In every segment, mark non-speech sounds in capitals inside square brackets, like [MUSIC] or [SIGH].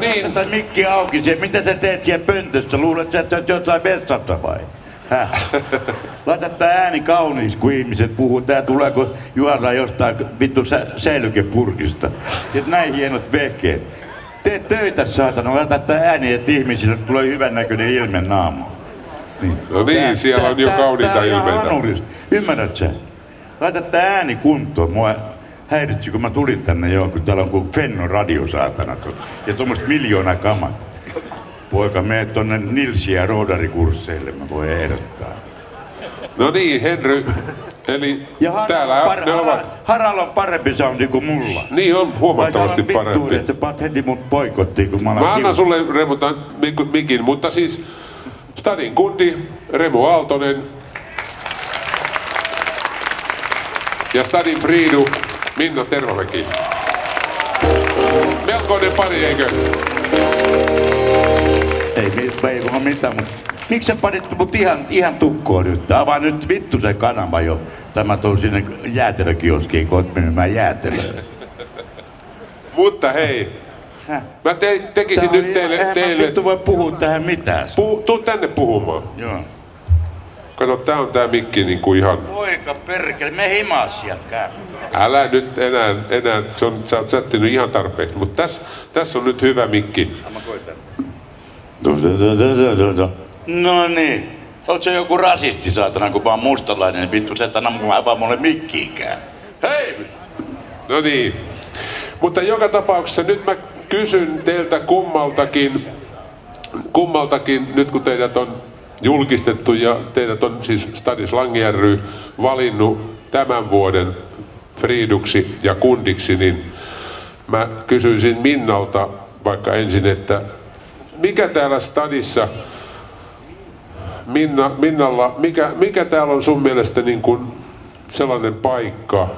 niin. Tätä mikki auki. Se, mitä sä teet siellä pöntössä? Luulet, että sä jossain vessassa vai? Häh? [LAUGHS] Laita tää ääni kauniiksi, kun ihmiset puhuu. Tää tulee, kun juodaan jostain vittu sä, säilykepurkista. Ja näin hienot vehkeet. Tee töitä, saatana. Laita tää ääni, että ihmisille tulee hyvän näköinen ilme naamaan. Niin. No niin, siellä on jo kauniita tää ilmeitä. Ymmärrät sä? Laita tää ääni kuntoon. Mua häiritsi, kun mä tulin tänne jo, kun täällä on kuin Fenno radio saatana. tot- Ja tuommoista miljoona kamat. Poika, mene tonne Nilsi- ja Roodari-kursseille, mä voin ehdottaa. No niin, Henry. Eli Ja Har- täällä Har- ne Har- ovat. Haralla on parempi soundi kuin mulla. Niin on huomattavasti Vai vittuun, parempi. että sä paat heti mut poikottiin, kun mä Mä annan sulle Remu mikin, mutta siis Stadin kundi, Remu Aaltonen ja Stadin Friidu, Minna Tervamäki. Melkoinen pari, eikö? Ei, ei voi mitään, mutta miksi sä panit mut ihan, ihan tukkoon nyt? Avaa nyt vittu se kanava jo. Tämä tuon sinne jäätelökioskiin, kun oot myymään jäätelöä. [LAUGHS] Mutta hei, Häh? mä te- tekisin Tää nyt teille, eihän teille vittu voi puhua tähän mitään. pu- tuu tänne puhumaan. Joo. Kato, tää on tää mikki niinku ihan, Poika perkele, me himaa sieltä käy. Älä nyt enää, enää se on, sä oot sättinyt ihan tarpeeksi, mutta tässä täs on nyt hyvä mikki. No niin. Oot sä joku rasisti, saatana, kun mä oon mustalainen, niin vittu, sä et anna mulle avaa mulle mikkiikään. Hei! No niin. Mutta joka tapauksessa nyt mä kysyn teiltä kummaltakin, kummaltakin, nyt kun teidät on julkistettu ja teidät on siis Stadis Langi ry valinnut tämän vuoden Friiduksi ja kundiksi, niin mä kysyisin Minnalta vaikka ensin, että mikä täällä Stadissa, Minna, Minnalla, mikä, mikä täällä on sun mielestä niin kuin sellainen paikka,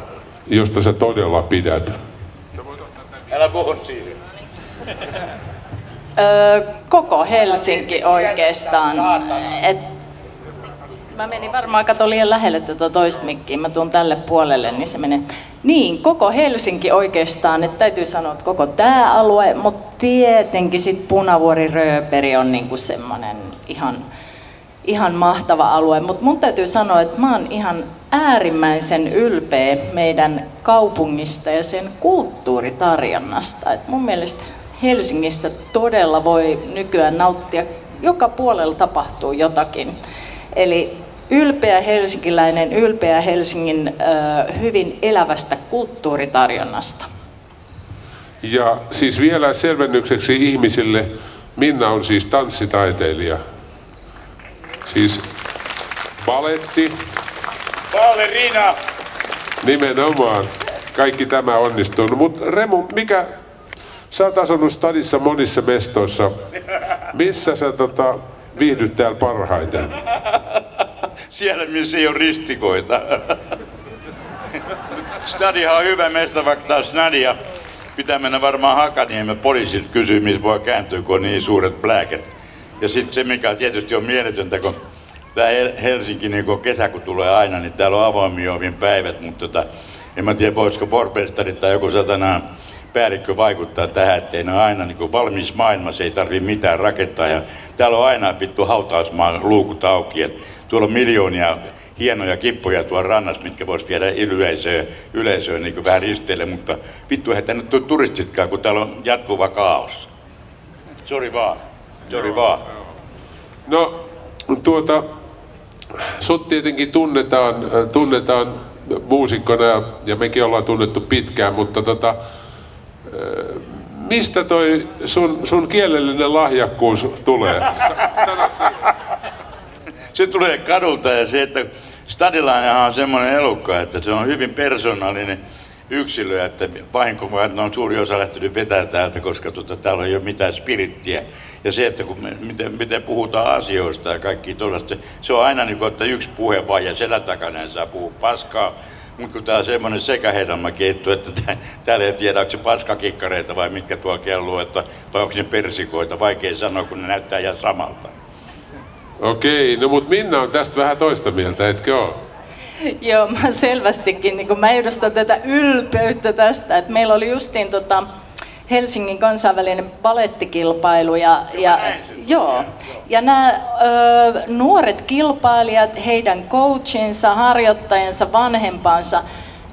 josta sä todella pidät? Älä puhu siihen. Öö, koko Helsinki oikeastaan. Et, mä menin varmaan, kato liian lähelle tätä toista mikkiä, mä tuun tälle puolelle, niin se menee. Niin, koko Helsinki oikeastaan, että täytyy sanoa, että koko tämä alue, mutta tietenkin sit Punavuori Rööperi on niinku semmonen ihan, ihan mahtava alue. Mutta mun täytyy sanoa, että mä oon ihan äärimmäisen ylpeä meidän kaupungista ja sen kulttuuritarjonnasta. Et mun mielestä Helsingissä todella voi nykyään nauttia, joka puolella tapahtuu jotakin. Eli ylpeä helsinkiläinen, ylpeä Helsingin hyvin elävästä kulttuuritarjonnasta. Ja siis vielä selvennykseksi ihmisille, Minna on siis tanssitaiteilija. Siis baletti, Ballerina! nimenomaan. Kaikki tämä onnistuu. No, Mutta Remu, mikä, sä oot asunut stadissa monissa mestoissa. Missä sä tota, viihdyt täällä parhaiten? Siellä, missä ei ole ristikoita. Stadihan on hyvä mesta, vaikka taas Nadia. Pitää mennä varmaan Hakaniemen poliisilta kysyä, missä voi kääntyä, kun on niin suuret pläket. Ja sitten se, mikä tietysti on mieletöntä, kun tämä Helsinki, niin kun kesä kun tulee aina, niin täällä on avoimia ovin päivät, mutta tota, en mä tiedä, voisiko pormestari tai joku satana päällikkö vaikuttaa tähän, ettei ne ole aina niin valmis maailmassa, ei tarvi mitään rakentaa. Ja täällä on aina vittu hautausmaan luukut auki. Et tuolla on miljoonia hienoja kippoja tuolla rannassa, mitkä vois viedä yleisöön, yleisöön niin vähän risteille, mutta vittu eihän tänne tule turistitkaan, kun täällä on jatkuva kaos. Sori vaan. Sori vaan. No, tuota, sut tietenkin tunnetaan, tunnetaan muusikkona ja, mekin ollaan tunnettu pitkään, mutta tota, mistä toi sun, sun kielellinen lahjakkuus tulee? Se. Tulee kadulta ja se, että Stadilainenhan on semmoinen elukka, että se on hyvin persoonallinen yksilö, että vaan, että on suuri osa lähtenyt vetää täältä, koska tota, täällä ei ole mitään spirittiä. Ja se, että kun me, miten, miten puhutaan asioista ja kaikki tuollaista, se on aina niin kuin, että yksi puhe vaan ja selän takana saa puhua paskaa. Mutta kun tää on semmoinen sekahedelmäkeitto, että tää- täällä ei tiedä, onko se paskakikkareita vai mitkä tuolla kelluu, että, vai onko ne persikoita, vaikea sanoa, kun ne näyttää ihan samalta. Okei, no mut Minna on tästä vähän toista mieltä, etkö oo? Joo, mä selvästikin, niin kun mä edustan tätä ylpeyttä tästä, että meillä oli justiin tota, Helsingin kansainvälinen balettikilpailu. Ja, ja, joo. ja nämä ö, nuoret kilpailijat, heidän coachinsa, harjoittajansa, vanhempansa,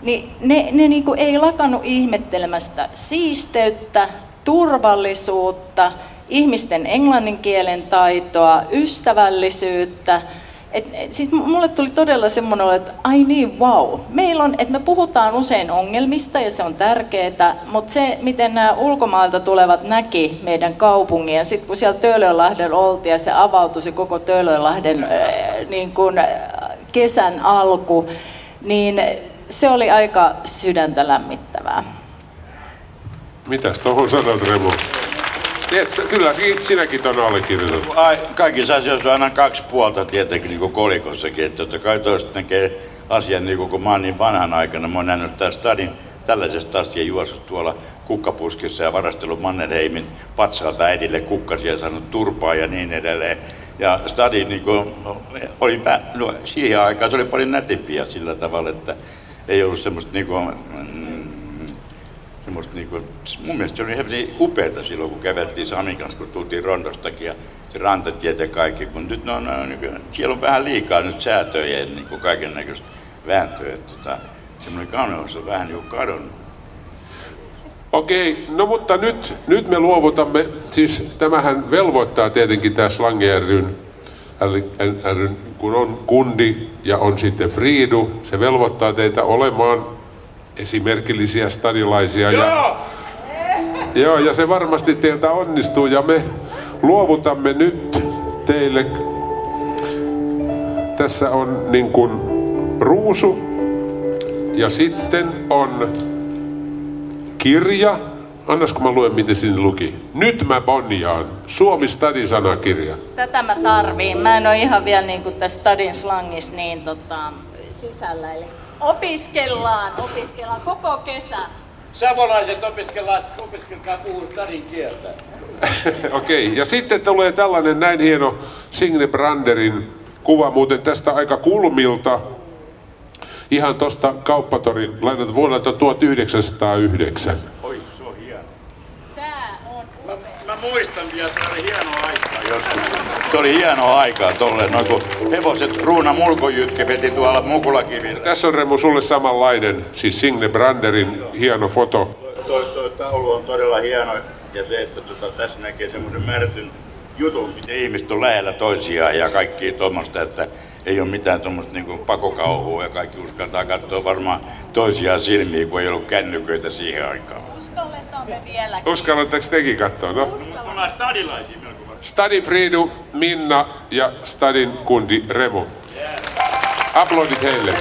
niin ne, ne niin kuin ei lakannut ihmettelemästä siisteyttä, turvallisuutta, ihmisten englannin kielen taitoa, ystävällisyyttä. Et, et, siis mulle tuli todella semmoinen, että ai niin, wow. Meillä on, että me puhutaan usein ongelmista ja se on tärkeää, mutta se, miten nämä ulkomailta tulevat näki meidän kaupungin ja sitten kun siellä Töölönlahden oltiin ja se avautui se koko Töölönlahden äh, niin kun, äh, kesän alku, niin se oli aika sydäntä lämmittävää. Mitäs tuohon sanot, Remo? Et, kyllä sinäkin on allekirjoitettu. Kaikissa asioissa on aina kaksi puolta tietenkin, niin kuin kolikossakin. Että totta kai toista näkee asian, niin kuin kun mä oon niin vanhan aikana, mä oon nähnyt tämän stadin tällaisesta asian juossut tuolla kukkapuskissa ja varastellut Mannerheimin patsalta äidille kukkasia ja saanut turpaa ja niin edelleen. Ja stadi niin kuin, oli, no, siihen aikaan se oli paljon nätimpiä sillä tavalla, että ei ollut semmoista niin kuin, semmoista niinku, mun mielestä se oli hyvin upeata silloin, kun käveltiin Samin kanssa, kun tultiin Rondostakin ja se rantatiet ja kaikki, kun nyt ne on niin, siellä on vähän liikaa nyt säätöjä ja niin kaiken näköistä vääntöä, että tota, semmoinen kauneus on vähän niin kadonnut. Okei, no mutta nyt, nyt me luovutamme, siis tämähän velvoittaa tietenkin tämä Slangi ryn, ryn, kun on kundi ja on sitten Friidu, se velvoittaa teitä olemaan esimerkillisiä stadilaisia. Joo! Ja, joo, ja se varmasti teiltä onnistuu ja me luovutamme nyt teille. Tässä on niin kuin ruusu ja sitten on kirja. Annas kun mä luen, miten siinä luki. Nyt mä bonjaan. Suomi Stadin sanakirja. Tätä mä tarviin. Mä en ole ihan vielä niin kuin tässä Stadin slangissa niin tota, sisällä. Eli Opiskellaan, opiskellaan koko kesä. Savolaiset opiskellaan, opiskelkaa puhua stadin kieltä. [LAUGHS] Okei, okay. ja sitten tulee tällainen näin hieno Signe Branderin kuva muuten tästä aika kulmilta. Ihan tuosta kauppatorin lainat vuodelta 1909. Oi, se on hieno. Tää on mä, mä että oli hieno aika joskus. Se oli hieno aikaa tolleen, noin kun hevoset Ruuna Mulkojytke veti tuolla Mukulakivillä. Tässä on Remu sulle samanlainen, siis Signe Branderin hieno foto. Toi, toi taulu on todella hieno ja se, että tota, tässä näkee semmoisen määrätyn jutun, miten ihmiset on lähellä toisiaan ja kaikki tuommoista, että ei ole mitään tuommoista niin pakokauhua ja kaikki uskaltaa katsoa varmaan toisiaan silmiin, kun ei ollut kännyköitä siihen aikaan. Uskalletaanko vielä? Uskallatteko tekin katsoa? No? Me ollaan stadilaisia Stadin Friidu, Minna ja Stadin kundi Remo. Aplodit heille.